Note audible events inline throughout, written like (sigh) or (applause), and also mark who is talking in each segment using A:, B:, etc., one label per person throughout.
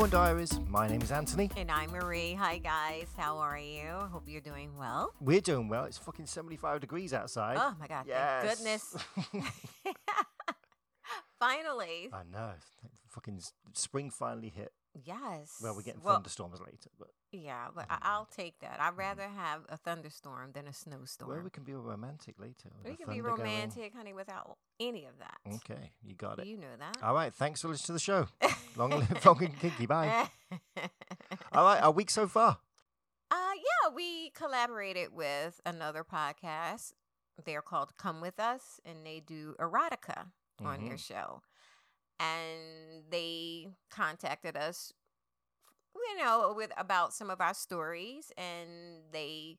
A: Unicorn Diaries. My name is Anthony.
B: And I'm Marie. Hi, guys. How are you? Hope you're doing well.
A: We're doing well. It's fucking 75 degrees outside.
B: Oh, my God.
A: Yes.
B: Thank goodness. (laughs) (laughs) Finally.
A: I know. Fucking spring finally hit.
B: Yes.
A: Well, we're getting
B: Well,
A: thunderstorms later, but
B: Yeah, but
A: I know.
B: I'll take that. I'd rather have a thunderstorm than a snowstorm.
A: well, we can be romantic later. with
B: We
A: the
B: can be
A: thunder going.
B: romantic, honey, without any of that.
A: Okay, you got it.
B: You know that.
A: All right, thanks for listening to the show. Long live (laughs) long and kinky. Bye. (laughs) All right, our week so far.
B: Uh, yeah, we collaborated with another podcast. They're called Come With Us, and they do erotica on their
A: Mhm.
B: show. And they contacted us, you know, with about some of our stories, and they,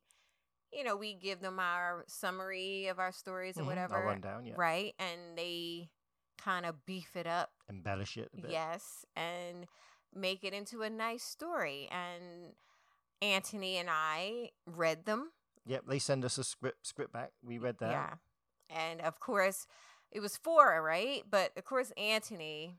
B: you know, we give them our summary of our stories or
A: Mhm,
B: whatever,
A: I'll run down, yeah.
B: right? And they kind of beef it up
A: Embellish it a bit.
B: Yes, and make it into a nice story. And Anthony and I read them.
A: Yep, they send us a script script back. We read that.
B: Yeah. And of course, it was four, right? But of course, Anthony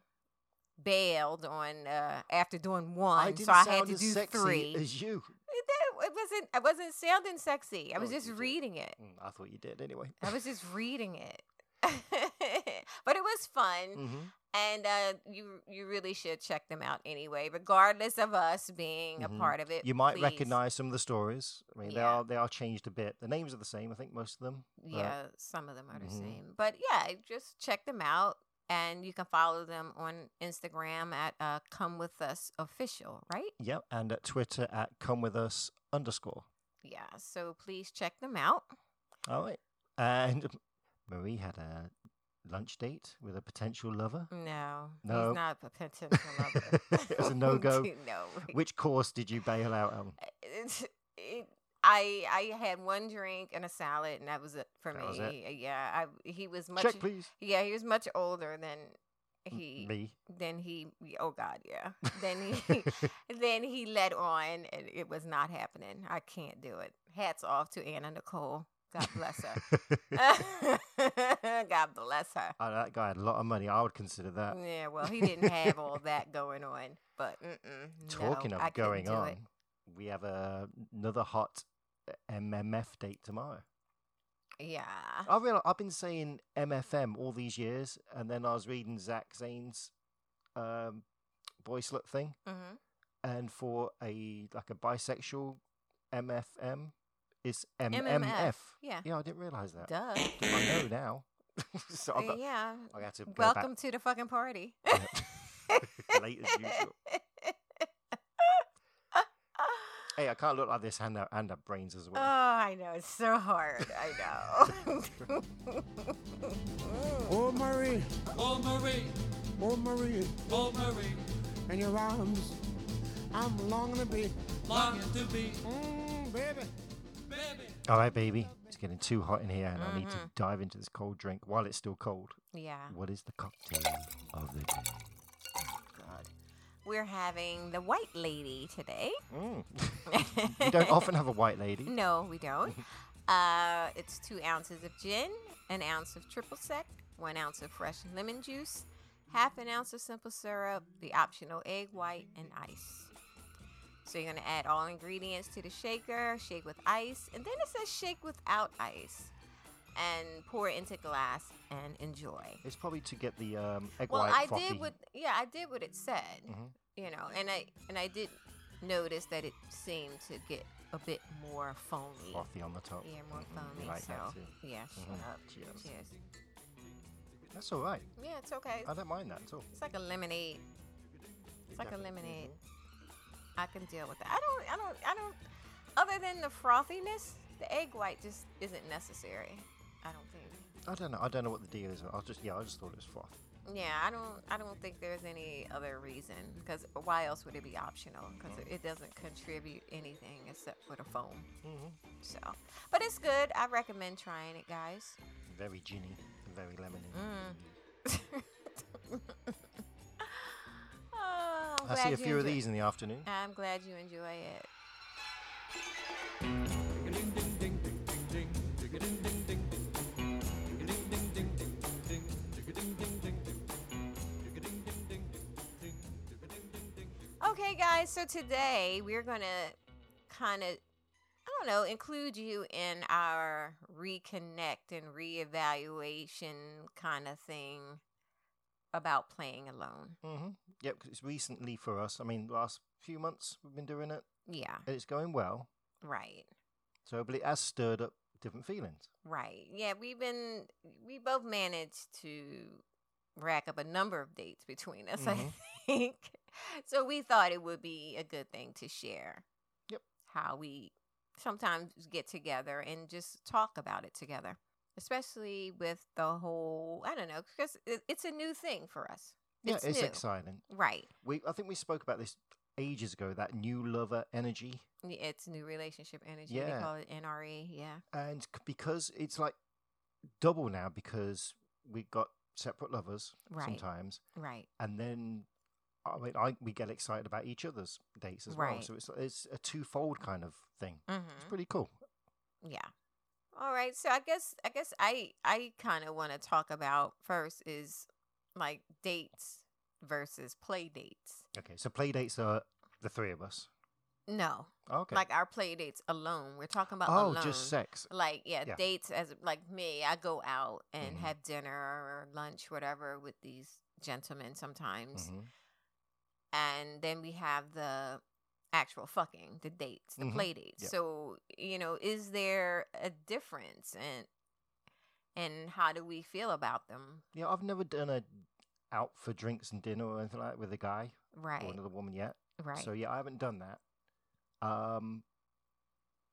B: bailed on uh after doing one,
A: I
B: so I had to do three.
A: as you.
B: It, it wasn't. I wasn't sounding sexy. I was
A: Oh,
B: just
A: did.
B: reading it.
A: Mm, I thought you did anyway.
B: I was just reading it. (laughs) but it was fun.
A: hmm
B: and uh, you you really should check them out anyway, regardless of us being
A: Mhm.
B: a part of it.
A: You might
B: please.
A: recognize some of the stories. I mean, they are they are changed a bit. The names are the same. I think most of them.
B: Yeah, some of them are the
A: Mhm.
B: same, but yeah, just check them out, and you can follow them on Instagram at uh, Come With Us Official, right?
A: Yep. And at Twitter at come with us underscore.
B: Yeah, so please check them out.
A: All right. And (laughs) Marie had a lunch date with a potential lover.
B: No,
A: No.
B: he's not a potential lover. (laughs)
A: It was a no-go? (laughs)
B: no,
A: Which course did you bail out on?
B: it's, it, I I had one drink and a salad, and that was it for
A: That
B: me.
A: it?
B: Yeah, I, he was much.
A: Check, please.
B: Yeah, he was much older than he.
A: Me.
B: Then he. Oh God, yeah. (laughs) Then he. (laughs) then he led on, and it was not happening. I can't do it. Hats off to Anna Nicole. God bless her. (laughs) God bless her.
A: Oh, that guy had a lot of money. I would consider that.
B: Yeah, well, he didn't have all that going on, but
A: Talking
B: no,
A: of going on,
B: it.
A: we have a, another hot MMF date tomorrow.
B: Yeah.
A: I realize I've been saying MFM all these years, and then I was reading Zach Zane's um, boy slut thing,
B: hmm
A: and for a like a bisexual MFM, it's
B: MMF.
A: MMF.
B: Yeah.
A: Yeah, I didn't realize that.
B: Duh.
A: I know now. (laughs) so I've got,
B: yeah.
A: I got to
B: Welcome to the fucking party. (laughs)
A: late as usual. (laughs) Hey, I can't look like this and have, and have brains as well. Oh.
B: I know. It's so hard. I know. (laughs)
C: Oh, Marie,
D: Oh Marie,
C: oh, Marie,
D: oh Marie,
C: in your arms, I'm longing to be.
D: longing to be,
C: Mmm, baby.
D: baby.
A: All right, baby. It's getting too hot in here, and I need to
B: Mhm.
A: dive into this cold drink while it's still cold.
B: yeah.
A: What is the cocktail of the day?
B: We're having the white lady today.
A: Mm. (laughs) we don't often have a white lady.
B: No, we don't. (laughs) Uh, it's two ounces of gin, an ounce of triple sec, one ounce of fresh lemon juice, half an ounce of simple syrup, the optional egg white, and ice. So you're gonna add all ingredients to the shaker, shake with ice, and then it says shake without ice, and pour into glass and enjoy.
A: It's probably to get the um, egg
B: Well,
A: white
B: I
A: frothy.
B: did what yeah, I did what it said.
A: Mhm.
B: You know, and I and I did notice that it seemed to get a bit more foamy.
A: frothy on the top.
B: Yeah, more
A: Mhm.
B: foamy.
A: You like
B: so yeah, shut
A: Mhm.
B: up.
A: Cheers.
B: Cheers.
A: That's all right.
B: Yeah, it's okay.
A: I don't mind that at all.
B: It's like a lemonade. It's like a lemonade. I can deal with that. I don't. I don't. I don't. Other than the frothiness, the egg white just isn't necessary. I don't think.
A: I don't know. I don't know what the deal is. I just yeah. I just thought it was froth.
B: Yeah, I don't. I don't think there's any other reason. Because why else would it be optional? Because it, it doesn't contribute anything except for the foam.
A: Mm-hmm.
B: So, but it's good. I recommend trying it, guys.
A: Very ginny, and very lemony.
B: Mm. (laughs) oh, I'm
A: see a few of these in the afternoon.
B: I'm glad you enjoy it. Okay, guys, so today we're going to kind of, I don't know, include you in our reconnect and reevaluation kind of thing about playing alone.
A: Mm-hmm. Yep, 'cause it's recently for us. I mean, last few months we've been doing it,
B: Yeah,
A: and it's going well.
B: right.
A: So, but it has stirred up different feelings.
B: Right. Yeah, we've been we both managed to rack up a number of dates between us, I
A: Mhm. (laughs)
B: think. (laughs) So we thought it would be a good thing to share.
A: Yep.
B: How we sometimes get together and just talk about it together. Especially with the whole, I don't know, because it's a new thing for us.
A: Yeah,
B: It's
A: it's,
B: new.
A: exciting.
B: Right.
A: We, I think we spoke about this ages ago. That new lover energy,
B: It's new relationship energy.
A: Yeah.
B: They call it NRE. Yeah.
A: and because it's like double now because we got separate lovers
B: Right.
A: sometimes,
B: Right.
A: and then I mean, I we get excited about each other's dates as well. So it's it's a twofold kind of thing.
B: Mm-hmm.
A: It's pretty cool.
B: Yeah. All right. So I guess I guess I I kind of want to talk about first is like dates versus play dates.
A: Okay, so play dates are the three of us.
B: No,
A: Okay.
B: like our play dates alone. We're talking about
A: oh,
B: alone.
A: just sex.
B: Like yeah,
A: Yeah.
B: dates as like me. I go out and
A: Mhm.
B: have dinner or lunch, whatever, with these gentlemen sometimes,
A: hmm
B: and then we have the actual fucking the dates the
A: Mhm.
B: play dates
A: Yep.
B: so you know is there a difference and and how do we feel about them
A: Yeah, I've never done a out for drinks and dinner or anything like that with a guy
B: right
A: or another woman yet.
B: right
A: So yeah, I haven't done that. Um,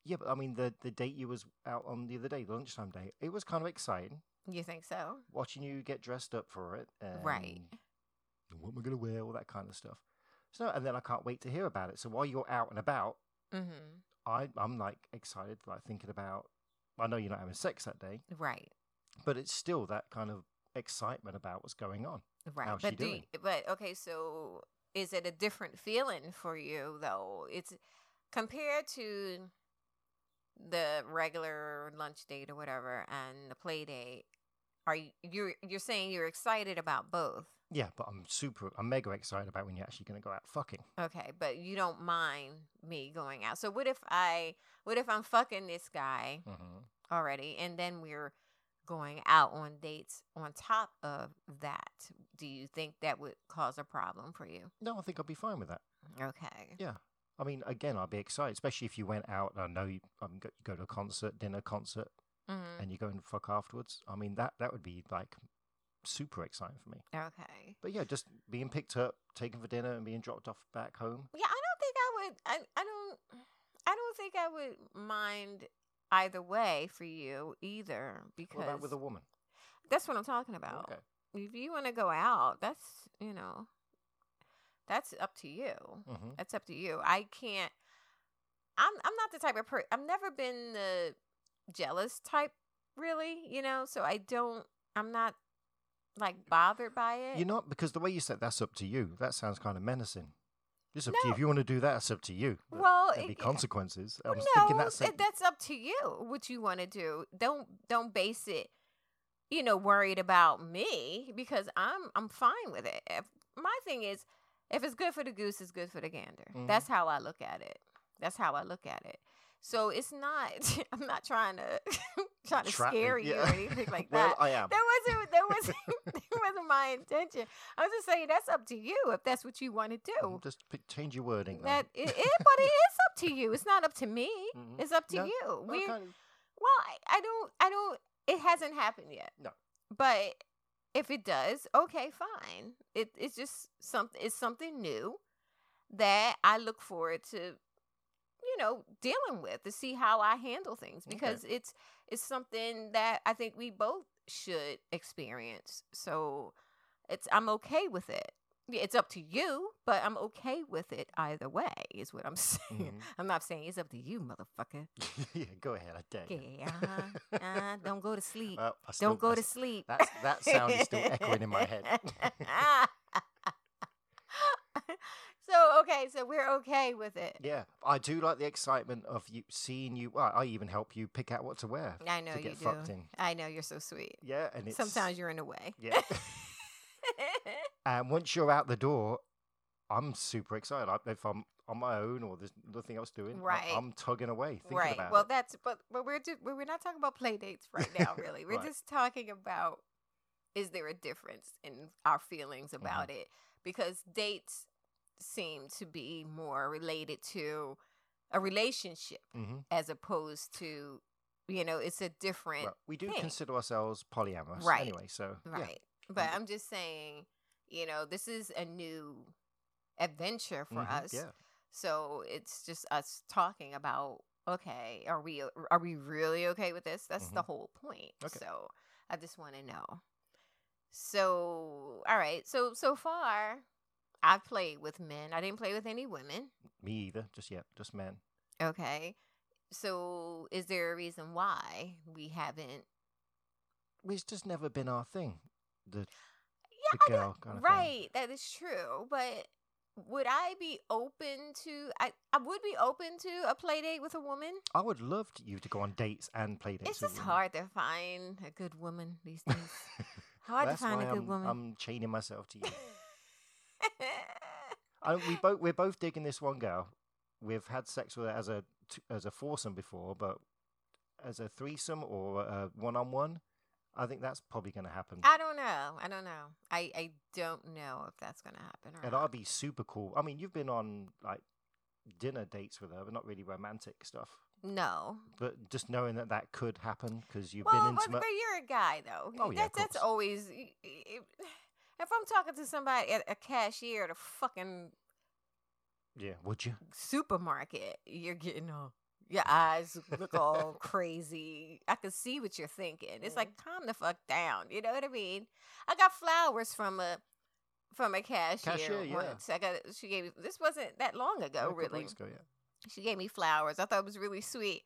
A: yeah, but I mean the the date you was out on the other day, the lunchtime date, it was kind of exciting
B: you think so
A: watching you get dressed up for it. And
B: Right.
A: What am I gonna wear? All that kind of stuff. So and then I can't wait to hear about it. So while you're out and about,
B: mm-hmm
A: I I'm like excited, like thinking about. I know you're not having sex that day,
B: right
A: but it's still that kind of excitement about what's going on.
B: right
A: How's
B: but
A: she
B: do
A: doing?
B: you- but okay so is it a different feeling for you though it's compared to the regular lunch date or whatever and the play date are you you're you're saying you're excited about both
A: Yeah, but I'm super, I'm mega excited about when you're actually going to go out fucking.
B: Okay, but you don't mind me going out. So what if I what if I'm fucking this guy
A: Mm-hmm.
B: already and then we're going out on dates on top of that? Do you think that would cause a problem for you?
A: No, I think I'd be fine with that.
B: Okay.
A: Yeah. I mean, again, I'd be excited, especially if you went out. I know you um, go, go to a concert, dinner, concert,
B: hmm
A: and you go and fuck afterwards. I mean, that that would be like super exciting for me.
B: Okay.
A: But yeah, just being picked up, taken for dinner, and being dropped off back home.
B: Yeah, I don't think I would I I don't I don't think I would mind either way for you either because
A: What about with a woman?
B: that's what I'm talking about.
A: Okay.
B: if you want to go out, that's you know, that's up to you.
A: hmm
B: That's up to you. I can't. I'm I'm not the type of person. I've never been the jealous type, really. You know, so I don't. I'm not like bothered by it.
A: You're not because the way you said that's up to you. That sounds kind of menacing. It's up to you. If you want to do that, it's up to you. But
B: Well,
A: there'll be consequences. I was
B: no,
A: thinking that's
B: it- that's up to you. What you want to do. Don't don't base it. You know, worried about me because I'm I'm fine with it. If, my thing is, if it's good for the goose, it's good for the gander.
A: Mhm.
B: That's how I look at it. That's how I look at it. So it's not. (laughs) I'm not trying to (laughs) trying to scare you or anything (laughs) like
A: well,
B: that.
A: I am.
B: That wasn't that wasn't that wasn't my intention. I was just saying that's up to you if that's what you want to do.
A: Mhm, Just p- change your wording.
B: That it, it, but it is up to you. It's not up to me.
A: Mhm.
B: It's up to
A: No,
B: you.
A: Well,
B: We
A: kind of-
B: well, I, I don't I don't it hasn't happened yet.
A: No.
B: But if it does, okay, fine. It it's just something it's something new that I look forward to know dealing with to see how I handle things
A: Okay.
B: because it's it's something that I think we both should experience. So it's I'm okay with it. It's up to you, but I'm okay with it either way. Is what I'm (laughs) saying.
A: Mhm.
B: I'm not saying it's up to you, motherfucker. (laughs)
A: yeah, go ahead. I dare you.
B: Yeah, uh, (laughs) don't go to sleep.
A: I still-
B: don't go to sleep.
A: That's, that sound is still echoing in my head.
B: So okay, so we're okay with it.
A: Yeah, I do like the excitement of you seeing you. Well, I even help you pick out what to wear.
B: I know
A: to
B: you
A: get
B: do.
A: fucked in.
B: I know you're so sweet.
A: Yeah, and it's
B: Sometimes you're in the way.
A: yeah. (laughs) and once you're out the door, I'm super excited. I, if I'm on my own or there's nothing else doing,
B: Right.
A: I'm tugging away thinking
B: right.
A: about
B: Well,
A: it.
B: that's but but we're we're not talking about play dates right (laughs) now. Really, we're
A: Right.
B: just talking about is there a difference in our feelings
A: Mm-hmm.
B: about it because dates seem to be more related to a relationship
A: hmm
B: as opposed to you know it's a different
A: Well, we do
B: thing.
A: consider ourselves polyamorous
B: Right.
A: anyway, so yeah.
B: right but
A: Mhm.
B: i'm just saying you know this is a new adventure for
A: Mhm,
B: us
A: Yeah.
B: so it's just us talking about okay are we are we really okay with this that's the whole point
A: Mm-hmm. Okay.
B: so i just want to know so all right so so far i've played with men i didn't play with any women
A: Me either, just yet, just men.
B: okay so is there a reason why we haven't
A: It's just never been our thing. The
B: yeah
A: the
B: I
A: girl kind of thing.
B: right that is true but would i be open to I, I would be open to a play date with a woman
A: I would love to, you to go on dates and play dates.
B: it's just hard to find a good woman these days (laughs) hard to find a good
A: I'm,
B: woman
A: I'm chaining myself to you. (laughs) (laughs) I, we both we're both digging this one girl. We've had sex with her as a as a foursome before, but as a threesome or a one on one, I think that's probably going to happen.
B: i don't know i don't know i i don't know if that's gonna happen or
A: and
B: not.
A: I'd be super cool. I mean, you've been on like dinner dates with her, but not really romantic stuff.
B: no
A: But just knowing that that could happen because you've
B: well,
A: been intimate.
B: but you're a guy though.
A: Oh, yeah,
B: that,
A: of
B: that's always. y- If I'm talking to somebody at a cashier at a fucking
A: Yeah, would you?
B: supermarket, you're getting all your eyes look all (laughs) crazy. I can see what you're thinking. It's like
A: Mm-hmm.
B: calm the fuck down. You know what I mean? I got flowers from a from a cashier,
A: Cashier, yeah.
B: once. I got she gave me this wasn't that long ago,
A: Yeah,
B: really.
A: ago, yeah.
B: She gave me flowers. I thought it was really sweet.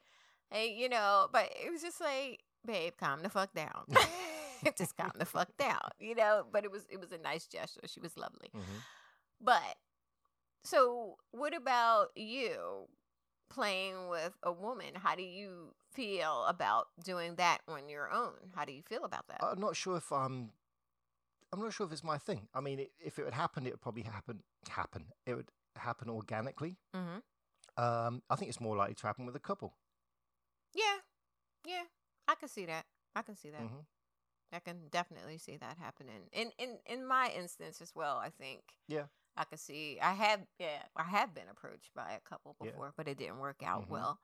B: And you know, but it was just like, babe, calm the fuck down. (laughs) (laughs) just calm the fuck down. You know, but it was it was a nice gesture. She was lovely.
A: hmm
B: But so what about you playing with a woman? How do you feel about doing that on your own? How do you feel about that?
A: I'm not sure if I'm. I'm not sure if it's my thing. I mean, it, if it would happen, it would probably happen. Happen. It would happen organically.
B: mm-hmm.
A: Um, I think it's more likely to happen with a couple.
B: Yeah. Yeah. I can see that. I can see that.
A: Mhm.
B: I can definitely see that happening. In in in my instance as well, I think.
A: Yeah.
B: I could see I have yeah, I have been approached by a couple
A: Yeah.
B: before, but it didn't work out
A: Mhm.
B: well.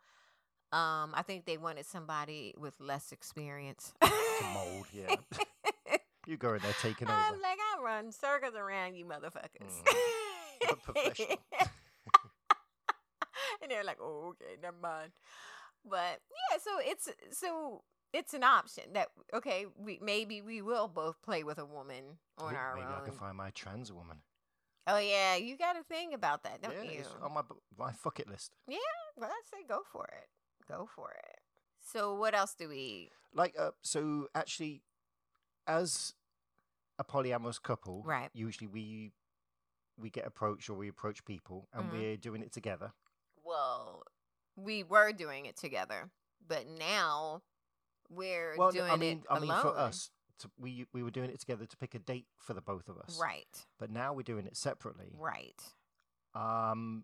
B: Um, I think they wanted somebody with less experience.
A: To mold, yeah. (laughs) You go in there taking over.
B: I'm like, I run circles around you motherfuckers. (laughs)
A: A professional. (laughs)
B: and they're like, oh, okay, never mind. But yeah, so it's so it's an option that okay, we maybe we will both play with a woman on
A: Ooh,
B: our
A: Maybe
B: own.
A: I can find my trans woman.
B: Oh yeah, you got to think about that, don't
A: yeah,
B: you?
A: it's on my my fuck it list.
B: Yeah, well, I say go for it. Go for it. So what else do we?
A: Like, uh, so actually, as a polyamorous couple,
B: Right.
A: Usually we we get approached or we approach people, and
B: Mhm.
A: we're doing it together.
B: Well, we were doing it together, but now we're
A: Well, no,
B: doing
A: I mean,
B: it
A: I mean,
B: alone.
A: for us, to, we we were doing it together to pick a date for the both of us.
B: right?
A: But now we're doing it separately.
B: Right.
A: Um,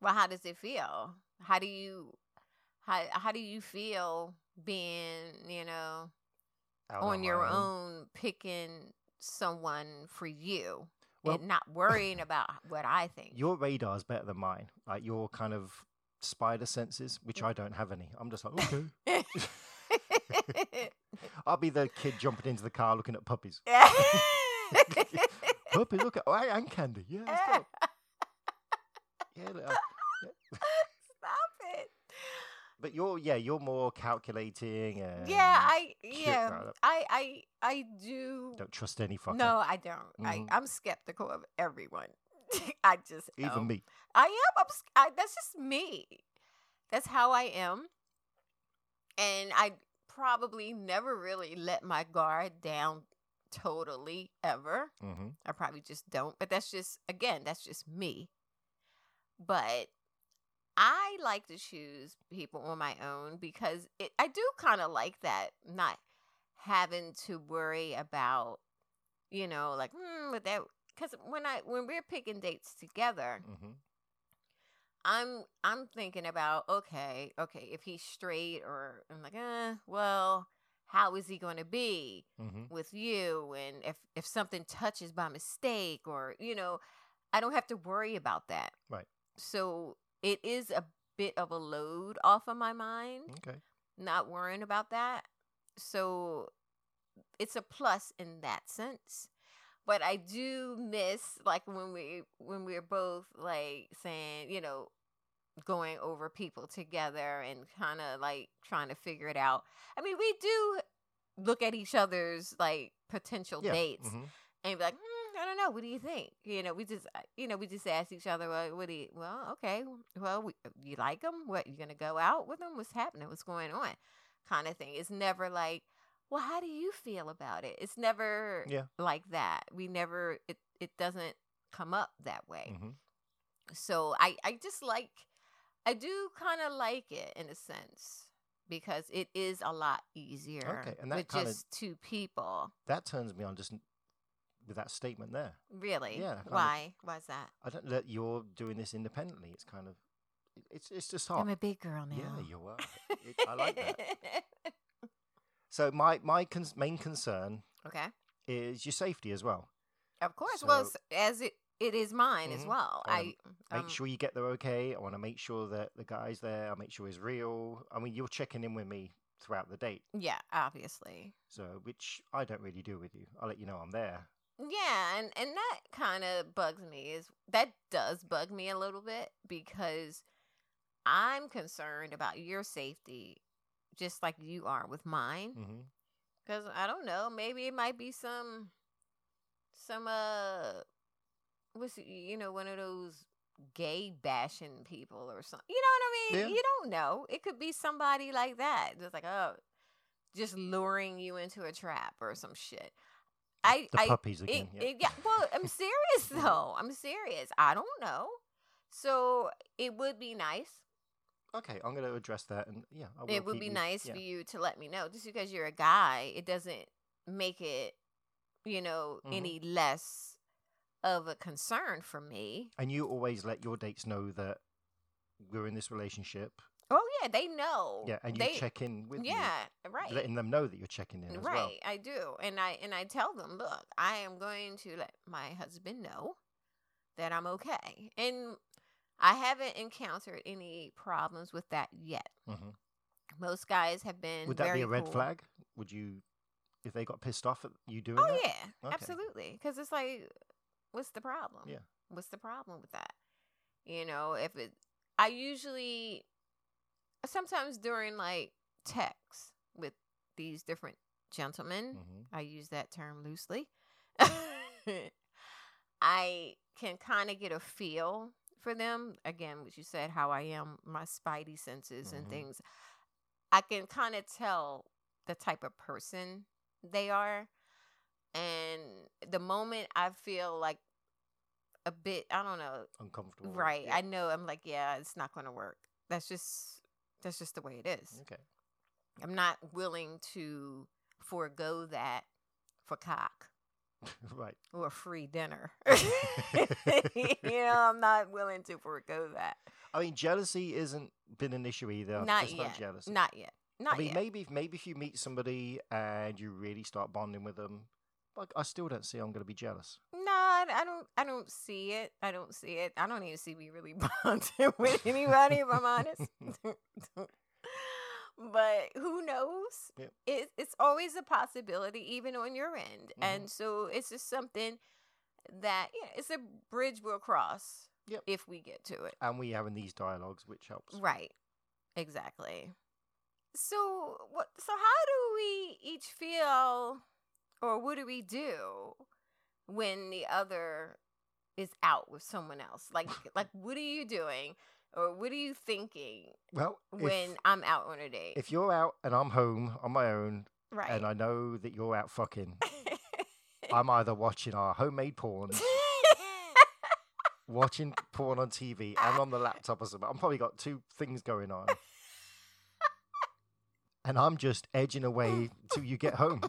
B: Well, how does it feel? How do you how how do you feel being, you know, on your
A: my
B: own picking someone for you
A: Well-
B: and not worrying about what I think?
A: Your radar's better than mine. Like your kind of spider senses,
B: Mm.
A: which I don't have any. I'm just like, okay. (laughs) (laughs) I'll be the kid jumping into the car looking at puppies. (laughs) (laughs) Puppy, look at oh, and candy. Yeah, let's go. Yeah, look, uh,
B: Stop it.
A: but you're yeah, you're more calculating and
B: Yeah, I yeah,
A: right?
B: I I I do.
A: don't trust any fucker.
B: No, I don't. I
A: Mhm.
B: I'm skeptical of everyone. I just
A: even
B: am.
A: me.
B: I am. I'm, I, that's just me. That's how I am. And I probably never really let my guard down totally ever.
A: hmm
B: I probably just don't. But that's just, again, that's just me. But I like to choose people on my own because it, I do kind of like that, not having to worry about, you know, like, hmm, that because when I when we're picking dates together,
A: hmm
B: I'm I'm thinking about okay, okay, if he's straight or I'm like, eh, well, how is he going to be
A: hmm
B: with you? And if if something touches by mistake or you know, I don't have to worry about that.
A: Right.
B: So it is a bit of a load off of my mind,
A: Okay.
B: not worrying about that. So it's a plus in that sense. But I do miss like when we when we're both like saying, you know, going over people together and kind of like trying to figure it out. I mean, we do look at each other's like potential
A: Yeah.
B: dates
A: hmm
B: and be like, mm, I don't know. What do you think? You know, we just, you know, we just ask each other, well, what do you? Well, okay. Well, we, you like them? What you gonna go out with them? What's happening? What's going on? Kind of thing. It's never like, well, how do you feel about it? It's never
A: Yeah.
B: like that. We never. It it doesn't come up that way.
A: hmm
B: So I I just like, I do kind of like it in a sense because it is a lot easier
A: Okay, and that
B: with
A: kinda-
B: just two people.
A: That turns me on just with that statement there.
B: Really?
A: Yeah, kind of-
B: Why? Why's that?
A: I don't let you're doing this independently. It's kind of, it's it's just
B: hard.
A: I'm
B: a big girl now.
A: Yeah, you are. (laughs) It, I like that. (laughs) So my my cons- main concern
B: okay.
A: is your safety as well.
B: Of course. well,
A: So-
B: s- as it it is mine as
A: Mhm.
B: well. I
A: Make
B: um,
A: sure you get there okay. I want to make sure that the guy's there. I make sure he's real. I mean, you're checking in with me throughout the date,
B: Yeah, obviously.
A: so which I don't really do with you. I'll let you know I'm there.
B: Yeah, and and that kind of bugs me. Is that does bug me a little bit because I'm concerned about your safety, just like you are with mine. Because I don't know, maybe it might be some some uh what's you know one of those gay bashing people or something. You know what I mean?
A: Yeah.
B: You don't know. It could be somebody like that, just like oh, just luring you into a trap or some shit. I
A: The
B: I
A: puppies
B: it-
A: again. yeah.
B: it- yeah, well, I'm (laughs) serious though. I'm serious. I don't know. So it would be nice.
A: Okay, I'm going to address that, and yeah,
B: It would be
A: you-
B: nice
A: yeah.
B: for you to let me know. Just because you're a guy, it doesn't make it, you know,
A: Mhm.
B: any less of a concern for me.
A: And you always let your dates know that we're in this relationship.
B: Oh yeah, they know.
A: Yeah, and you
B: they,
A: check in with me,
B: Yeah, right.
A: letting them know that you're checking in as
B: right,
A: well.
B: I do, and I and I tell them, look, I am going to let my husband know that I'm okay, and I haven't encountered any problems with that yet.
A: hmm
B: Most guys have been.
A: Would that be a red
B: cool.
A: flag? Would you, if they got pissed off at you doing
B: Oh
A: that?
B: yeah,
A: Okay.
B: absolutely. Because it's like, what's the problem?
A: Yeah.
B: What's the problem with that? You know, if it, I usually, sometimes during like texts with these different gentlemen,
A: hmm
B: I use that term loosely. (laughs) I can kind of get a feel for them. Again, what you said, how I am, my spidey senses and
A: Mhm.
B: things. I can kind of tell the type of person they are. And the moment I feel like a bit, I don't know,
A: Uncomfortable.
B: right?
A: Yeah.
B: I know I'm like, yeah, it's not going to work. That's just that's just the way it is.
A: Okay.
B: I'm not willing to forego that for cock (laughs)
A: right.
B: or a free dinner. (laughs) (laughs) you know, I'm not willing to forego that.
A: I mean, jealousy isn't been an issue either.
B: Not yet.
A: jealous.
B: Not yet. Not
A: I mean,
B: yet.
A: maybe if maybe if you meet somebody and you really start bonding with them, like I still don't see I'm going to be jealous.
B: No, I, I don't. I don't see it. I don't see it. I don't even see me really bonding with anybody, if I'm honest. But who knows?
A: Yep.
B: It, it's always a possibility, even on your end.
A: Mhm.
B: And so it's just something that yeah, it's a bridge we'll cross.
A: Yep.
B: If we get to it.
A: And we having these dialogues, which helps.
B: Right. Exactly. So what so how do we each feel or what do we do when the other is out with someone else? Like like (laughs) what are you doing or what are you thinking
A: Well,
B: when
A: if,
B: I'm out on a date?
A: if you're out and I'm home on my own,
B: right.
A: and I know that you're out fucking, (laughs) I'm either watching our homemade porn, (laughs) watching porn on TV, and on the laptop or something. I'm probably got two things going on. (laughs) And I'm just edging away till you get home,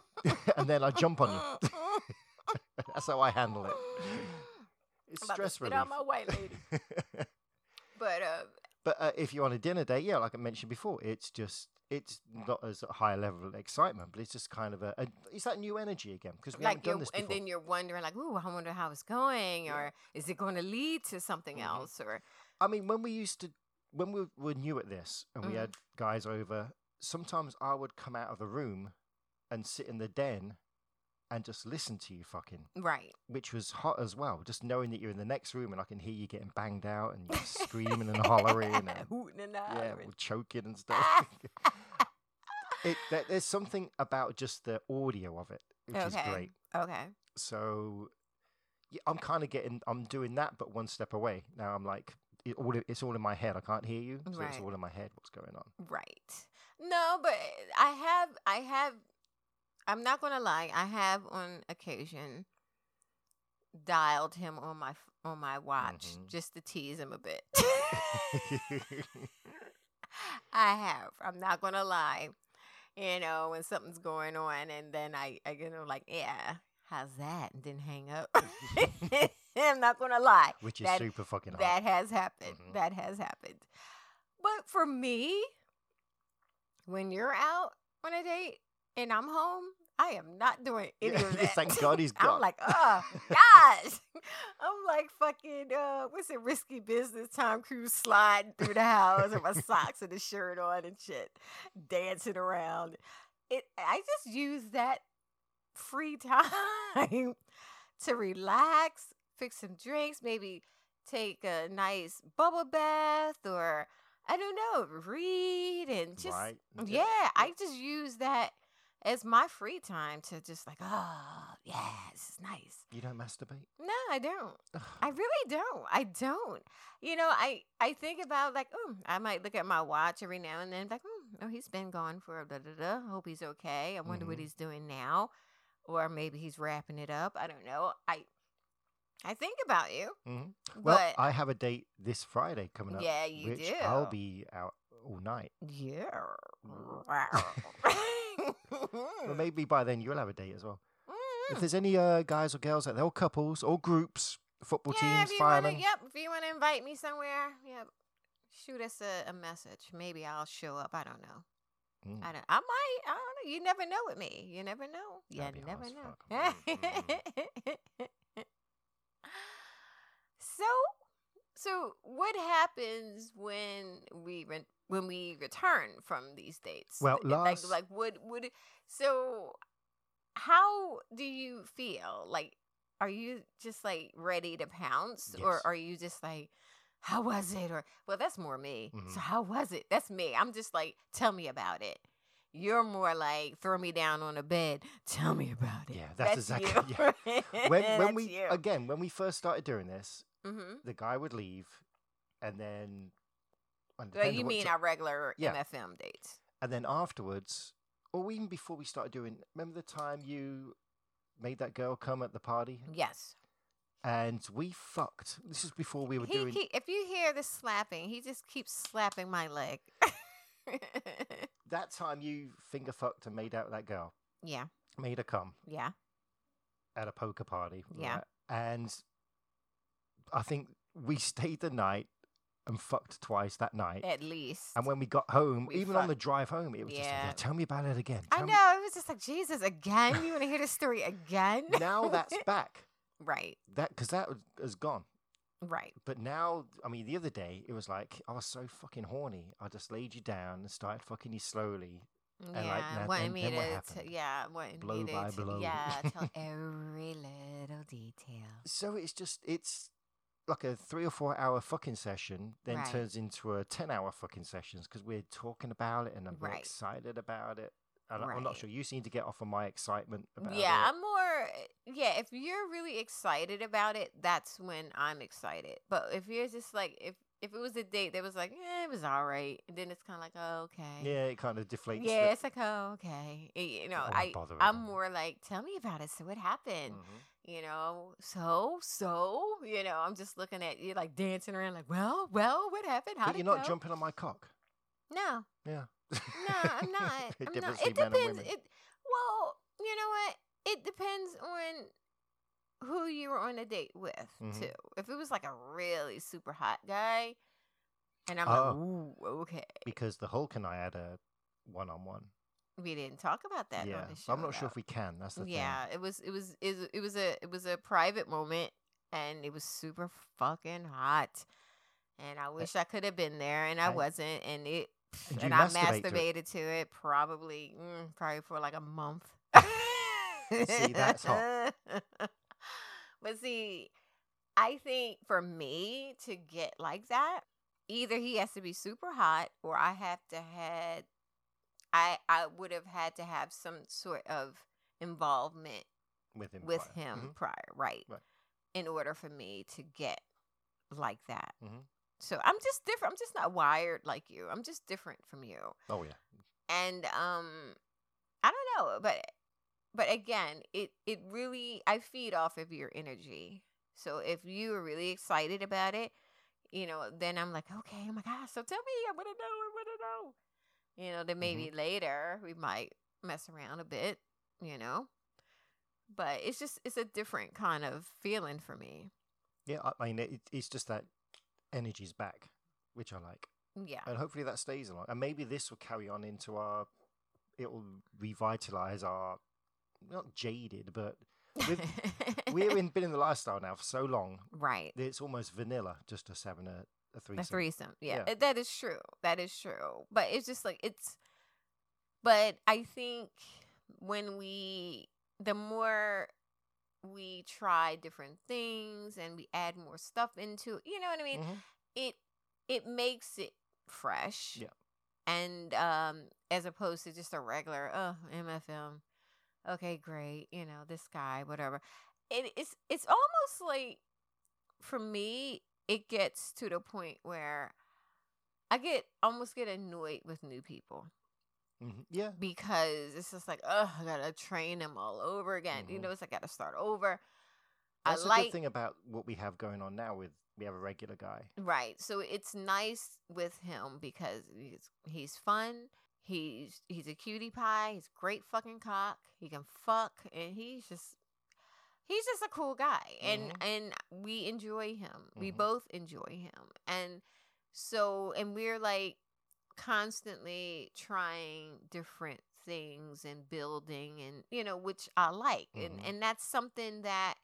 A: and then I jump on you. That's how I handle it. It's
B: I'm
A: stress relief.
B: out my way, lady. But uh,
A: but uh, if you're on a dinner date, yeah, like I mentioned before, it's just it's not as high a level of excitement, but it's just kind of a, a it's that new energy again because we
B: like
A: haven't done this
B: and then you're wondering like, ooh, I wonder how it's going, or is it going to lead to something
A: Mhm.
B: else, or
A: I mean, when we used to, when we were new at this and we
B: Mhm.
A: had guys over, sometimes I would come out of the room and sit in the den and just listen to you fucking,
B: right?
A: which was hot as well. Just knowing that you're in the next room and I can hear you getting banged out and you're screaming and hollering and (laughs)
B: hooting and
A: yeah,
B: hollering.
A: or choking and stuff. (laughs) (laughs) it, there, there's something about just the audio of it, which is great.
B: okay.
A: So yeah, I'm kind of getting, I'm doing that, but one step away. Now I'm like, it all, it's all in my head. I can't hear you, so it's all in my head. What's going on?
B: Right. No, but I have, I have, I'm not gonna lie. I have on occasion dialed him on my on my watch
A: Mhm.
B: just to tease him a bit. (laughs) (laughs) I have. I'm not gonna lie. You know, when something's going on, and then I, I you know, like, yeah, how's that? And then hang up. (laughs) I'm not gonna lie.
A: Which is
B: That-
A: super fucking hot.
B: That has happened.
A: Mhm.
B: That has happened. But for me, when you're out on a date and I'm home, I am not doing (laughs) any of that.
A: Thank God he's (laughs)
B: I'm like, oh (laughs) gosh. I'm like fucking uh what's it, risky business, Tom Cruise sliding through the house with my socks and a shirt on and shit, dancing around. It I just use that free time to relax, fix some drinks, maybe take a nice bubble bath or I don't know, read and just
A: right?
B: yeah, I just use that as my free time to just like, oh yeah, this is nice.
A: You don't masturbate?
B: No, I don't. I really don't. I don't. You know, I I think about like, oh, I might look at my watch every now and then, like, oh, oh he's been gone for a da da da. Hope he's okay. I wonder what
A: Mhm.
B: he's doing now, or maybe he's wrapping it up. I don't know. I I think about you,
A: Mhm. Well,
B: but
A: I have a date this Friday coming up.
B: yeah, you do.
A: I'll be out all night.
B: Yeah. (laughs) (laughs)
A: Well, maybe by then you'll have a date as well. If there's any uh, guys or girls out there, or couples or groups, football
B: yeah,
A: teams,
B: wanna,
A: firemen,
B: yep. If you want to invite me somewhere, yep. Shoot us a, a message. Maybe I'll show up. I don't know.
A: Mm.
B: I don't. I might. I don't know. You never know with me. You never know. Yeah, you
A: That'd be hot
B: never know. (laughs) So, so what happens when we re- when we return from these dates?
A: Well,
B: Like-
A: last-
B: like, like would would so? How do you feel? Like, are you just like ready to pounce, or are you just like? How was it? Or well, that's more me.
A: Mhm.
B: So how was it? That's me. I'm just like, tell me about it. You're more like, throw me down on a bed. (laughs) Tell me about it.
A: Yeah, that's exactly-
B: you. (laughs)
A: when when (laughs)
B: That's
A: we
B: you.
A: again when we first started doing this,
B: Mhm.
A: the guy would leave, and then.
B: Well, you mean our regular
A: Yeah.
B: MFM dates?
A: and then afterwards, or even before we started doing, remember the time you made that girl come at the party,
B: Yes.
A: and we fucked. This is before we were
B: He,
A: doing.
B: he, if you hear the slapping, he just keeps slapping my leg. (laughs)
A: that time you finger fucked and made out with that girl,
B: yeah.
A: made her come
B: Yeah.
A: at a poker party.
B: Yeah.
A: right? And I think we (laughs) stayed the night and fucked twice that night.
B: At least.
A: And when we got home,
B: We
A: even on the drive home, it was just like,
B: Yeah.
A: "Yeah, tell me about it again.
B: I
A: Tell me-"
B: know. It was just like, Jesus, again? You want to hear the story again? (laughs)
A: Now that's (laughs) back.
B: right.
A: That because that was- has gone.
B: Right.
A: But now, I mean, the other day it was like I was so fucking horny. I just laid you down and started fucking you slowly.
B: Yeah,
A: like, now
B: wanting
A: then-
B: me
A: then what
B: to, yeah, wanting
A: Blow
B: me to,
A: by blow.
B: yeah, tell (laughs) every little detail.
A: So it's just it's like a three or four hour fucking session, then
B: Right.
A: turns into a ten hour fucking sessions because we're talking about it and I'm
B: Right.
A: excited about it. And I- I'm not sure you seem to get off of my excitement about
B: Yeah,
A: it.
B: I'm more. Yeah, if you're really excited about it, that's when I'm excited. But if you're just like, if if it was a date that was like, eh, it was all right, then it's kind of like, oh, okay.
A: Yeah, it kind of deflates.
B: Yeah,
A: the-
B: it's like, oh, okay. You know, I I'm more like, tell me about it. So what happened?
A: Mhm.
B: You know, so so you know, I'm just looking at you like dancing around, like, well, well, what happened? How
A: But
B: did
A: you're not
B: go?
A: jumping on my cock.
B: No,
A: Yeah.
B: no, I'm not. (laughs)
A: It
B: I'm not. It
A: between men and
B: depends. It well, you know what? It depends on who you were on a date with
A: Mhm.
B: too. If it was like a really super hot guy, and I'm
A: Oh.
B: like, ooh, okay.
A: because the Hulk and I had a one-on-one.
B: We didn't talk about that.
A: yeah,
B: on the show,
A: I'm not sure if we can. That's the thing.
B: yeah, it was it was it was it was a it was a private moment, and it was super fucking hot. And I wish I could have been there, and I,
A: I-
B: wasn't. And it
A: And
B: and I
A: masturbate to it.
B: masturbated to it probably mm, probably for like a month.
A: See, that's (laughs) hot.
B: but see, I think for me to get like that, either he has to be super hot, or I have to had, I I would have had to have some sort of involvement
A: with him.
B: with
A: prior.
B: him
A: Mhm.
B: prior, right?
A: Right.
B: In order for me to get like that.
A: Mhm.
B: So I'm just different. I'm just not wired like you. I'm just different from you.
A: Oh yeah.
B: And um I don't know, but but again, it it really I feed off of your energy. So if you are really excited about it, you know, then I'm like, okay, oh my gosh, so tell me, I want to know, I want to know. You know, then mm-hmm. maybe later we might mess around a bit, you know. But it's just it's a different kind of feeling for me.
A: Yeah, I mean, it, it's just that energy's back, which I like,
B: Yeah.
A: and hopefully that stays along. And maybe this will carry on into our. It will revitalize our, not jaded, but we've (laughs) in, been in the lifestyle now for so long.
B: right.
A: It's almost vanilla just us having a, a threesome.
B: A threesome. Yeah,
A: Yeah.
B: that is true. That is true. But it's just like it's. But I think when we, the more we try different things and we add more stuff into, you know what I mean.
A: Mhm.
B: It it makes it fresh.
A: Yeah.
B: And um, as opposed to just a regular, oh, MFM. Okay, great. You know this guy, whatever. It, it's it's almost like for me, it gets to the point where I get almost get annoyed with new people
A: Mhm. Yeah,
B: because it's just like, oh, I gotta train them all over again. You
A: Mhm.
B: know, it's like I gotta start over.
A: that's
B: I
A: a
B: like
A: good thing about what we have going on now. With we have a regular guy.
B: right, so it's nice with him because he's he's fun. He's he's a cutie pie. He's great fucking cock. He can fuck, and he's just he's just a cool guy, and
A: Mhm.
B: and we enjoy him. We
A: Mhm.
B: both enjoy him, and so and we're like constantly trying different things and building and you know which i like and
A: Mhm.
B: and that's something that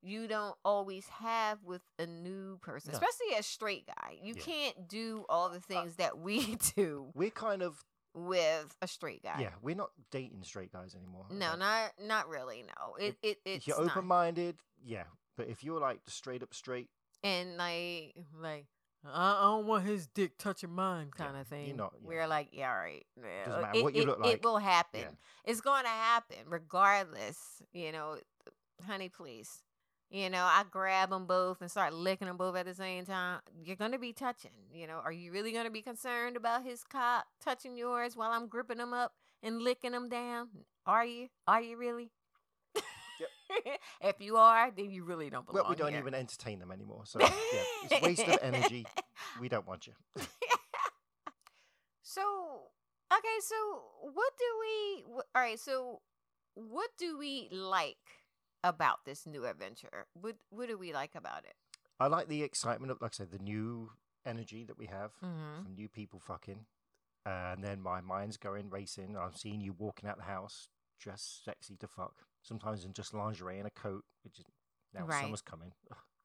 B: you don't always have with a new person
A: No.
B: especially a straight guy you
A: Yeah.
B: can't do all the things that we (laughs) do
A: We're kind of
B: with a straight guy
A: yeah. We're not dating straight guys anymore.
B: No
A: don't-
B: not not really no it it it's
A: if you're open minded, yeah. But if you're like straight up straight,
B: and like like I I don't want his dick touching mine
A: Yeah,
B: kind of
A: you're
B: thing.
A: not- yeah.
B: We're like, yeah, all right. yeah,
A: Doesn't matter
B: it,
A: what you
B: it-
A: look
B: It will happen.
A: Yeah.
B: It's going to happen regardless. You know, honey, please. You know, I grab them both and start licking them both at the same time. You're going to be touching. You know, are you really going to be concerned about his cock touching yours while I'm gripping them up and licking them down? Are you? Are you really? (laughs) if you are, then you really don't belong
A: well, we don't
B: here.
A: even entertain them anymore. So yeah, it's waste of energy. (laughs) We don't want you. (laughs)
B: so okay, so what do we? All right, so what do we like about this new adventure? What What do we like about it?
A: I like the excitement of, like I said, the new energy that we have
B: Mm-hmm.
A: from new people fucking. And then my mind's going racing. I'm seeing you walking out the house dressed sexy to fuck. Sometimes in just lingerie and a coat, which is now
B: Right.
A: summer's coming.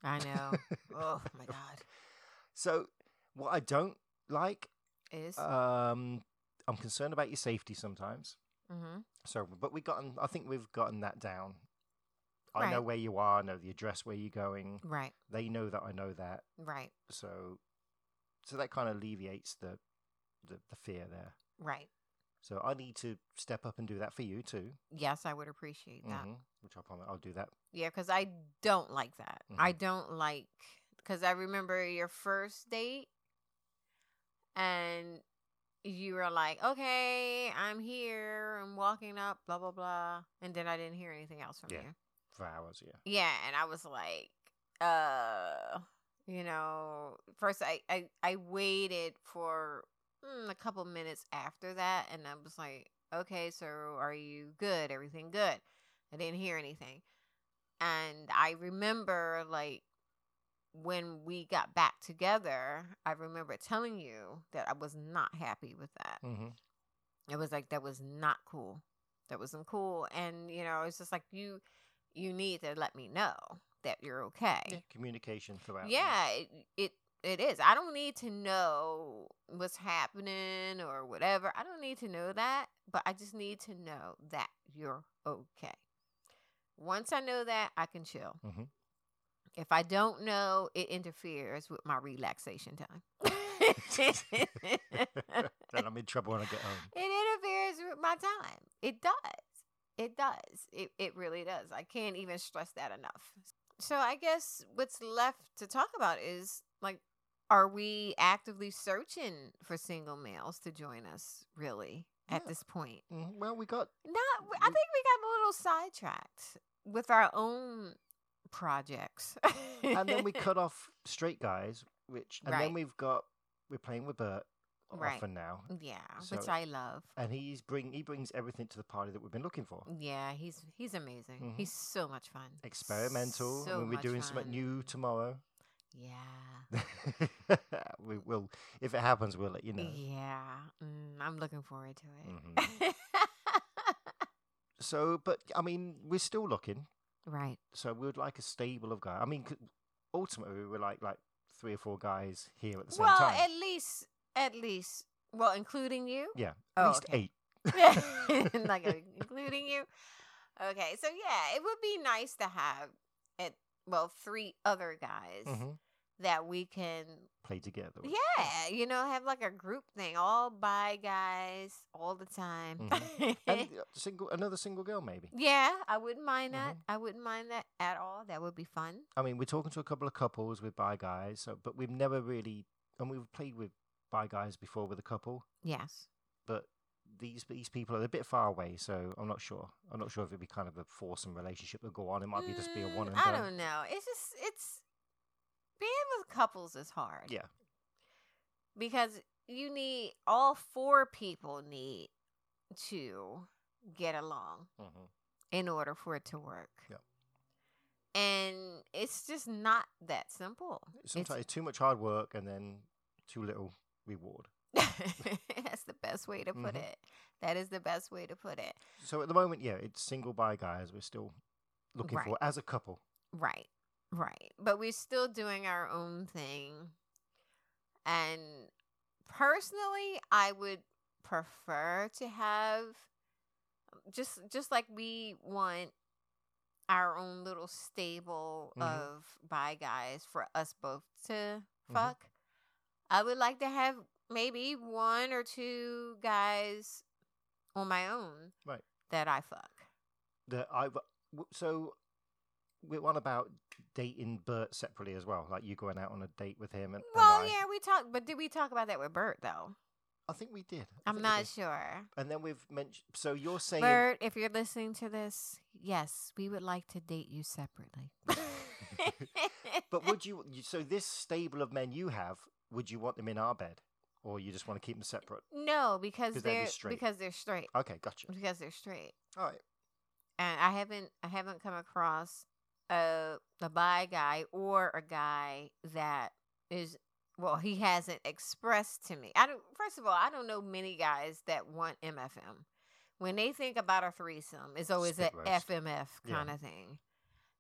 B: I (laughs) know. oh my god,
A: So, what I don't like,
B: is
A: um, I'm concerned about your safety sometimes.
B: mm-hmm.
A: So, but we've gotten, I think we've gotten that down. I know where you are, I know the address where you're going.
B: right,
A: They know that I know that.
B: right,
A: So, so that kind of alleviates the, the, the fear there.
B: right.
A: So I need to step up and do that for you too.
B: Yes, I would appreciate that.
A: hmm Which I promise I'll do that.
B: Yeah, because I don't like that. I
A: Mhm.
B: don't like because I remember your first date, and you were like, "Okay, I'm here. I'm walking up, blah blah blah," and then I didn't hear anything else from
A: Yeah.
B: you.
A: For hours, yeah.
B: Yeah, and I was like, uh, you know, first I I, I waited for mm, a couple minutes after that, and I was like, okay, so are you good? Everything good? I didn't hear anything, And I remember like when we got back together, I remember telling you that I was not happy with that.
A: hmm
B: It was like that was not cool. That wasn't cool. And you know, it's just like you you need to let me know that you're okay.
A: Communication throughout.
B: Yeah, it, it it is. I don't need to know what's happening or whatever. I don't need to know that, but I just need to know that you're okay. Once I know that, I can chill.
A: Mhm.
B: If I don't know, it interferes with my relaxation time.
A: then I'm in trouble when I get home.
B: It interferes with my time. It does. It does. It it really does. I can't even stress that enough. So I guess what's left to talk about is like are we actively searching for single males to join us really at this point?
A: Mhm. Well, we got
B: Not I think we got a little sidetracked with our own projects.
A: and then we (laughs) cut off straight guys, which and
B: Right.
A: then we've got we're playing with Bert
B: Right.
A: often now,
B: yeah,
A: So-
B: which I love.
A: and he's bring he brings everything to the party that we've been looking for.
B: Yeah, he's he's amazing.
A: Mhm.
B: He's so much fun.
A: Experimental,
B: So
A: and we're
B: much
A: doing something new tomorrow.
B: Yeah. (laughs)
A: we will, if it happens, we'll let you know.
B: Yeah. Mm, I'm looking forward to it.
A: Mhm. (laughs) So, but I mean, we're still looking.
B: right.
A: So we would like a stable of guys. I mean, ultimately, we were like like three or four guys here at the same
B: Well,
A: time.
B: at least at least well, including you.
A: yeah, at
B: Oh,
A: least
B: okay.
A: eight. (laughs) (laughs)
B: like including you. Okay, so yeah, it would be nice to have it well, three other guys
A: Mhm.
B: that we can
A: Play together. with.
B: yeah, you know, have like a group thing, all bi guys all the time.
A: Mhm. And (laughs) single, another single girl, maybe.
B: yeah, I wouldn't mind that.
A: Mm-hmm.
B: I wouldn't mind that at all. That would be fun.
A: I mean, we're talking to a couple of couples with bi guys, so, but we've never really, and we've played with bi guys before with a couple,
B: Yes.
A: but these these people are a bit far away, so I'm not sure. I'm not sure if it'd be kind of a foursome relationship that go on. It might be just be a
B: Mm,
A: one and
B: I
A: done.
B: don't know. It's just it's being with couples is hard.
A: Yeah.
B: Because you need all four people need to get along
A: Mhm.
B: in order for it to work.
A: Yep.
B: And it's just not that simple.
A: Sometimes it's too much hard work and then too little reward. (laughs)
B: That's the best way to put
A: Mhm.
B: it. That is the best way to put it.
A: So at the moment, yeah, it's single bi guys. We're still looking
B: Right.
A: for as a couple.
B: Right. Right. But we're still doing our own thing. And personally, I would prefer to have just just like we want our own little stable
A: Mhm.
B: of bi guys for us both to
A: Mhm.
B: fuck. I would like to have maybe one or two guys on my own
A: Right.
B: that I fuck.
A: The I so we're on about dating Bert separately as well. Like you going out on a date with him and, and
B: Well,
A: I.
B: yeah, we talked, but did we talk about that with Bert though?
A: I think we did. I
B: I'm not
A: did.
B: sure.
A: And then we've mentioned. So you're saying.
B: Bert, if you're listening to this, yes, we would like to date you separately. (laughs)
A: but would you- So this stable of men you have, would you want them in our bed, or you just want to keep them separate?
B: no, because
A: 'Cause they'd be
B: they're
A: straight.
B: because they're straight.
A: Okay, gotcha.
B: Because they're straight.
A: All right.
B: And I haven't I haven't come across a a bi guy or a guy that is well, he hasn't expressed to me. I don't first of all, I don't know many guys that want MFM. When they think about a threesome, it's always a
A: Spit roast.
B: FMF
A: Yeah.
B: kind of thing.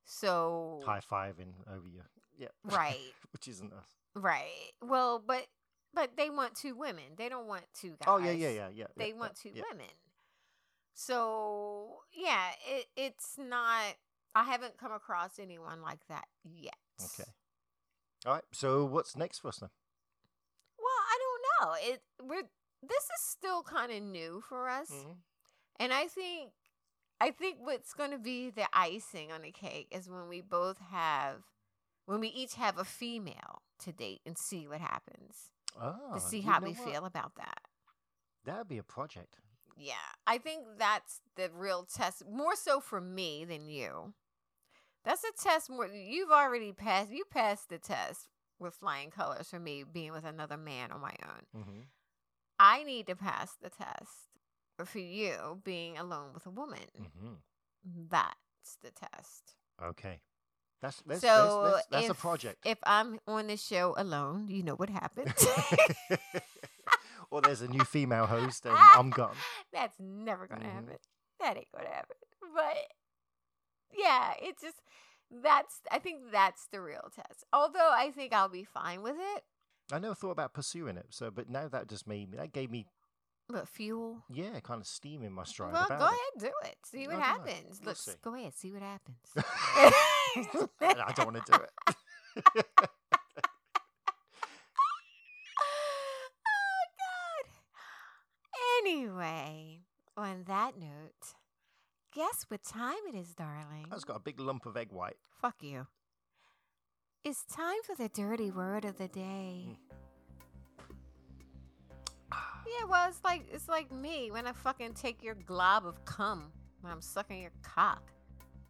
B: So
A: High fiving over you. Yeah.
B: Right. (laughs)
A: Which isn't us.
B: Right. Well, but but they want two women. They don't want two guys.
A: Oh yeah, yeah, yeah, yeah.
B: They
A: yeah,
B: want two
A: yeah.
B: women. So yeah, it it's not. I haven't come across anyone like that yet.
A: Okay. All right. So what's next for us then?
B: Well, I don't know. It we're this is still kind of new for us,
A: Mhm.
B: and I think I think what's going to be the icing on the cake is when we both have when we each have a female to date and see what happens
A: Oh,
B: to see how we
A: what?
B: feel about that.
A: That'd be a project.
B: Yeah, I think that's the real test, more so for me than you. That's a test more. You've already passed. You passed the test with flying colors for me being with another man on my own.
A: Mm-hmm.
B: I need to pass the test for you being alone with a woman.
A: Mm-hmm.
B: That's the test.
A: Okay. That's that's,
B: so
A: that's, that's, that's
B: if,
A: a project.
B: If I'm on the show alone, you know what happens. (laughs)
A: or there's a new female host and I'm (laughs) gone.
B: That's never gonna
A: Mhm.
B: happen. That ain't gonna happen. But yeah, it's just that's I think that's the real test. Although I think I'll be fine with it.
A: I never thought about pursuing it. So, but now that just made me. That gave me,
B: But fuel.
A: yeah, kind of steam in my stride.
B: well,
A: about
B: go
A: it.
B: ahead, do it. See what
A: I'll do it.
B: happens.
A: We'll
B: Look,
A: see.
B: go ahead, see what happens. (laughs)
A: I don't want to do it. (laughs)
B: oh God. Anyway, on that note, guess what time it is, darling?
A: I just got a big lump of egg white.
B: Fuck you. It's time for the dirty word of the day. Mm. Yeah, well, it's like it's like me when I fucking take your glob of cum when I'm sucking your cock.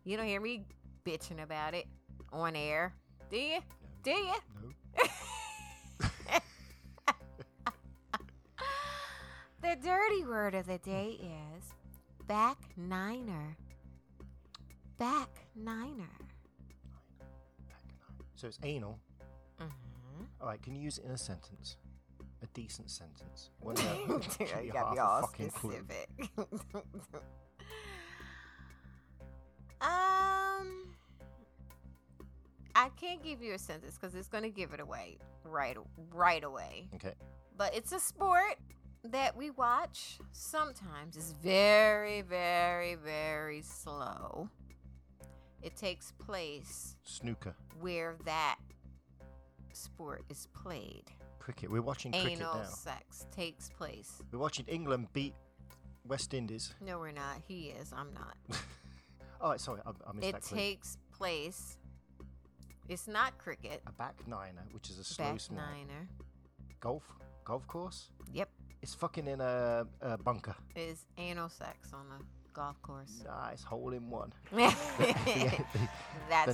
B: You don't hear me bitching about it on air, do you? Do you?
A: No. (laughs)
B: the dirty word of the day is back niner. Back niner.
A: So it's anal.
B: Mm-hmm.
A: All right, can you use it in a sentence? A decent sentence. (laughs)
B: You
A: you
B: gotta (laughs)
A: half
B: be
A: a fucking clue.
B: specific. (laughs) um, I can't give you a sentence because it's gonna give it away right right away.
A: Okay.
B: But it's a sport that we watch. Sometimes it's very, very, very slow. It takes place
A: Snooker.
B: where that sport is played.
A: Cricket. We're watching cricket
B: Anal
A: now.
B: sex takes place.
A: We're watching England beat West Indies.
B: No, we're not. He is. I'm not. (laughs)
A: All right, sorry, I, I missed
B: It
A: that clue.
B: takes place. It's not cricket.
A: a back niner, which is a slow
B: Back
A: small
B: niner.
A: golf golf course.
B: Yep.
A: It's fucking in a, a bunker.
B: Is anal sex on a golf course.
A: Nice hole in one. (laughs) (laughs)
B: That's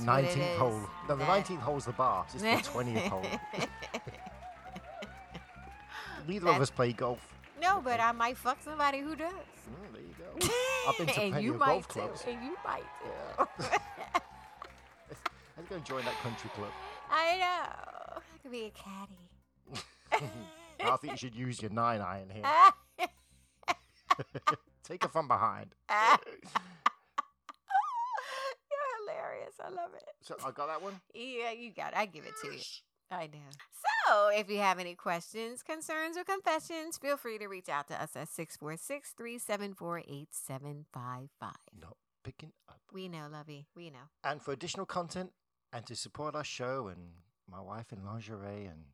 A: the
B: what it
A: 19th hole. No, the
B: That-
A: 19th hole's the bar. It's the 20th hole. Neither of us play golf.
B: no, but I might fuck somebody who does.
A: Mm, there you go. (laughs) I've been to
B: and you might
A: golf
B: too.
A: clubs.
B: And you might too.
A: Yeah. (laughs) (laughs) Let's go and join that country club.
B: I know. I could be a caddy.
A: I think you should use your nine iron here. Take it from behind.
B: You're hilarious. I love it.
A: So I got that one.
B: Yeah, you got it. I give it to you. I know. So, if you have any questions, concerns, or confessions, feel free to reach out to us at 646 374 8755.
A: Not picking up.
B: We know, Lovey. We know.
A: And for additional content and to support our show and my wife in lingerie and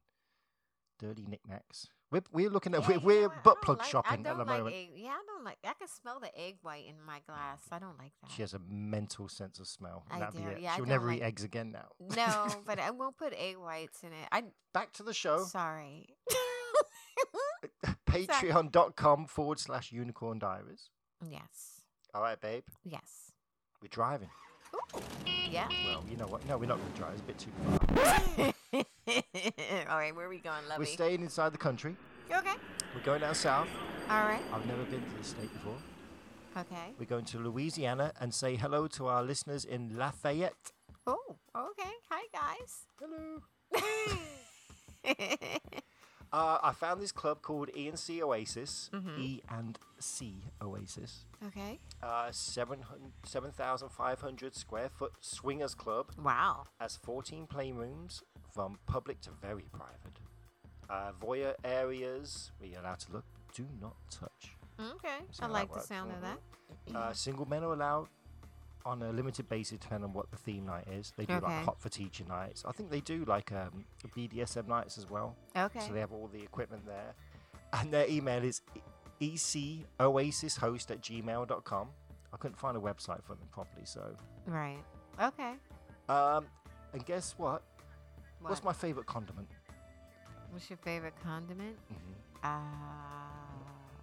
A: dirty knickknacks, we're, we're looking at
B: Yeah,
A: we're, we're? Butt plug
B: like-
A: shopping at the
B: like
A: moment.
B: Egg, yeah, I don't like. I can smell the egg white in my oh, glass. I don't like that.
A: She has a mental sense of smell.
B: I
A: That'd be
B: do.
A: it.
B: Yeah,
A: She'll never
B: like-
A: eat eggs again now.
B: no, (laughs) but I won't put egg whites in it. I
A: Back to the show. (laughs) (laughs)
B: sorry.
A: Patreon.com forward slash unicorn diaries.
B: yes.
A: All right, babe.
B: Yes.
A: We're driving.
B: Ooh. Yeah.
A: Well, you know what? No, we're not going to drive. It's a bit too far. (laughs)
B: All right, where are we going, Lovey?
A: We're staying inside the country.
B: okay.
A: We're going down south.
B: All right.
A: I've never been to the state before.
B: Okay.
A: We're going to Louisiana and say hello to our listeners in Lafayette.
B: Oh, okay. Hi, guys.
A: Hello. (laughs) (laughs) Uh, I found this club called E and C Oasis.
B: Mhm.
A: E and C Oasis.
B: okay.
A: Uh, 700 7,500 square foot swingers club.
B: Wow.
A: Has 14 playrooms from public to very private. Uh, voyeur areas where you're allowed to look, do not touch.
B: Okay.
A: See
B: I like the sound of that.
A: Uh, single men are allowed on a limited basis, depending on what the theme night is. They do
B: Okay.
A: like hot for teacher nights. I think they do like um, BDSM nights as well.
B: Okay.
A: So they have all the equipment there. And their email is ecoasishost at gmail.com. I couldn't find a website for them properly, so.
B: right. Okay.
A: Um, and guess what?
B: What?
A: What's my favorite condiment?
B: What's your favorite condiment?
A: hmm
B: Uh,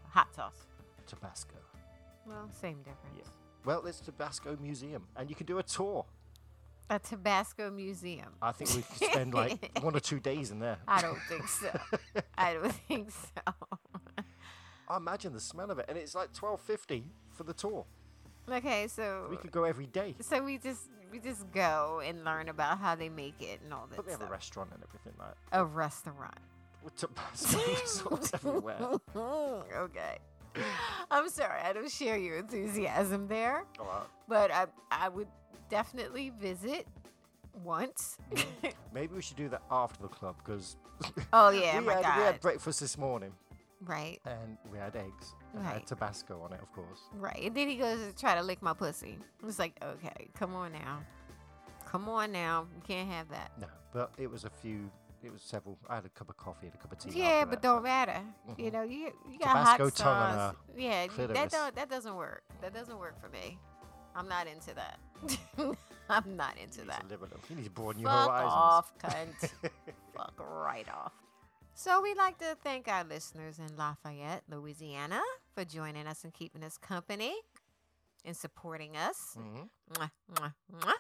B: hot sauce.
A: Tabasco.
B: Well, same difference.
A: Yeah. Well, there's Tabasco Museum, and you can do a tour.
B: A Tabasco museum.
A: I think we could spend like (laughs) one or two days in there.
B: I don't think so. (laughs) I don't think so.
A: I imagine the smell of it, and it's like twelve fifty for the tour.
B: Okay, so
A: We could go every day.
B: so we just we just go and learn about how they make it and all this.
A: But we have a restaurant and everything like
B: a restaurant.
A: with Tabasco sauce (laughs) everywhere.
B: okay. I'm sorry, I don't share your enthusiasm there,
A: oh, right.
B: but I I would definitely visit once. (laughs)
A: Maybe we should do that after the club because
B: oh yeah, (laughs) oh
A: we,
B: my
A: had,
B: God.
A: we had breakfast this morning
B: right,
A: and we had eggs and
B: Right.
A: had Tabasco on it, of course.
B: right. And then he goes to try to lick my pussy. I It's like, okay, come on now, come on now, You can't have that.
A: No, but it was a few. It was several. I had a cup of coffee and a cup of tea.
B: Yeah, but
A: that,
B: don't
A: so-
B: matter. You
A: Mhm.
B: know, you you got
A: Tabasco
B: hot sauce. Yeah,
A: clitoris.
B: that don't that doesn't work. That doesn't work for me. I'm not into that. (laughs) I'm not into
A: You
B: that.
A: You need to broaden your
B: Fuck
A: horizons.
B: off, cunt. (laughs) Fuck right off. So we'd like to thank our listeners in Lafayette, Louisiana, for joining us and keeping us company and supporting us.
A: Mhm.
B: Mwah, mwah, mwah.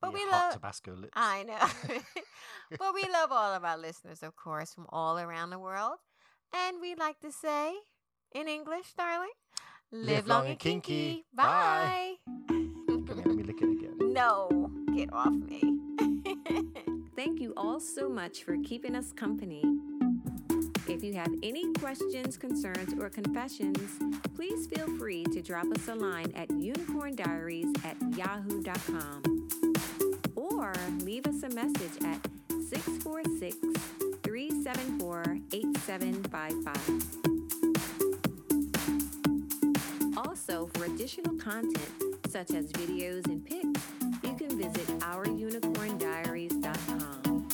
B: But
A: Your
B: we love.
A: Tabasco lips.
B: I know. (laughs) but we love all of our listeners, of course, from all around the world. And we like to say in English, darling, live, long and kinky. Bye.
A: Come here, let me lick it again. (laughs)
B: no, get off me. (laughs)
E: Thank you all so much for keeping us company. If you have any questions, concerns, or confessions, please feel free to drop us a line at unicorndiaries at yahoo.com or leave us a message at 646 374 8755. Also, for additional content, such as videos and pics, you can visit ourunicorndiaries.com.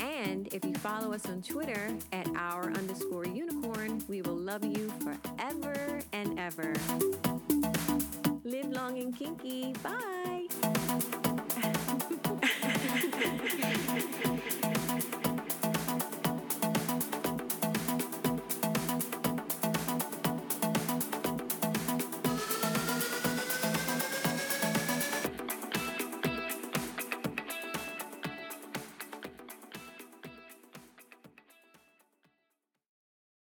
E: And if you follow us on Twitter at our underscore unicorn, we will love you forever and ever. Live long and kinky. Bye. (laughs)